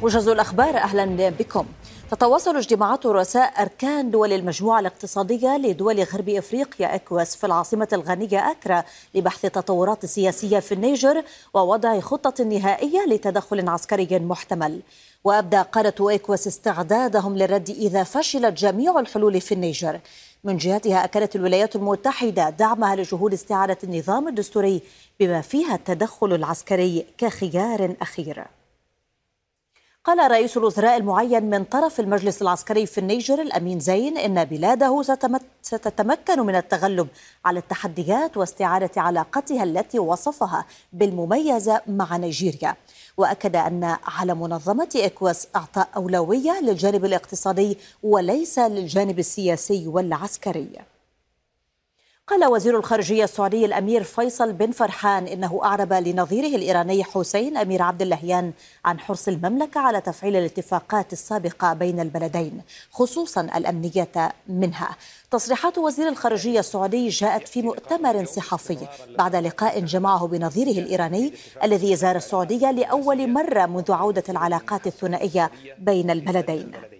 موجز الأخبار أهلا بكم. تتواصل اجتماعات رؤساء أركان دول المجموعة الاقتصادية لدول غرب إفريقيا إكواس في العاصمة الغانية أكرا لبحث التطورات السياسية في النيجر ووضع خطة نهائية لتدخل عسكري محتمل. وأبدى قادة إكواس استعدادهم للرد إذا فشلت جميع الحلول في النيجر. من جهتها أكدت الولايات المتحدة دعمها لجهود استعادة النظام الدستوري بما فيها التدخل العسكري كخيار أخير. قال رئيس الوزراء المعين من طرف المجلس العسكري في النيجر الأمين زين إن بلاده ستتمكن من التغلب على التحديات واستعادة علاقتها التي وصفها بالمميزة مع نيجيريا. وأكد أن على منظمة إكواس إعطاء أولوية للجانب الاقتصادي وليس للجانب السياسي والعسكري. قال وزير الخارجية السعودي الأمير فيصل بن فرحان إنه أعرب لنظيره الإيراني حسين أمير عبد اللهيان عن حرص المملكة على تفعيل الاتفاقات السابقة بين البلدين خصوصا الأمنية منها. تصريحات وزير الخارجية السعودي جاءت في مؤتمر صحفي بعد لقاء جمعه بنظيره الإيراني الذي زار السعودية لأول مرة منذ عودة العلاقات الثنائية بين البلدين.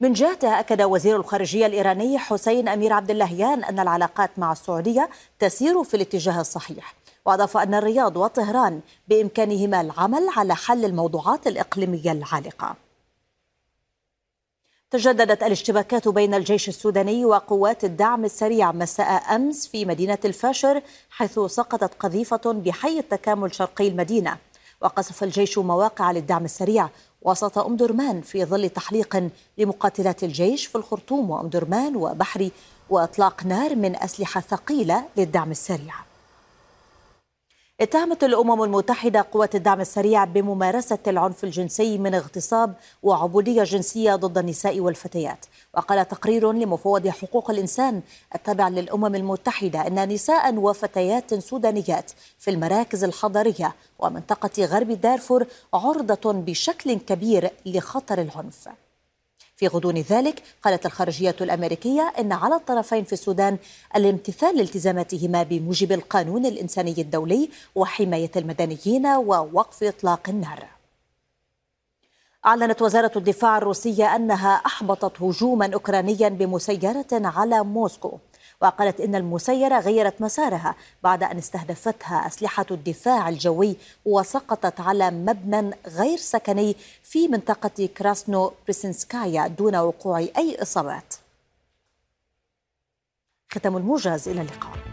من جهته أكد وزير الخارجية الإيراني حسين أمير عبد اللهيان أن العلاقات مع السعودية تسير في الاتجاه الصحيح وأضاف أن الرياض وطهران بإمكانهما العمل على حل الموضوعات الإقليمية العالقة. تجددت الاشتباكات بين الجيش السوداني وقوات الدعم السريع مساء أمس في مدينة الفاشر حيث سقطت قذيفة بحي التكامل شرقي المدينة. وقصف الجيش مواقع للدعم السريع. وسط أم درمان في ظل تحليق لمقاتلات الجيش في الخرطوم وأم درمان وبحري وإطلاق نار من أسلحة ثقيلة للدعم السريع. اتهمت الأمم المتحدة قوات الدعم السريع بممارسة العنف الجنسي من اغتصاب وعبودية جنسية ضد النساء والفتيات. وقال تقرير لمفوض حقوق الإنسان التابع للأمم المتحدة أن نساء وفتيات سودانيات في المراكز الحضرية ومنطقة غرب دارفور عرضة بشكل كبير لخطر العنف. في غضون ذلك قالت الخارجية الأمريكية إن على الطرفين في السودان الامتثال لالتزاماتهما بموجب القانون الإنساني الدولي وحماية المدنيين ووقف إطلاق النار. أعلنت وزارة الدفاع الروسية أنها أحبطت هجوما أوكرانيا بمسيرة على موسكو. وقالت إن المسيرة غيرت مسارها بعد أن استهدفتها أسلحة الدفاع الجوي وسقطت على مبنى غير سكني في منطقة كراسنو بريسنسكايا دون وقوع أي إصابات. ختم الموجز إلى اللقاء.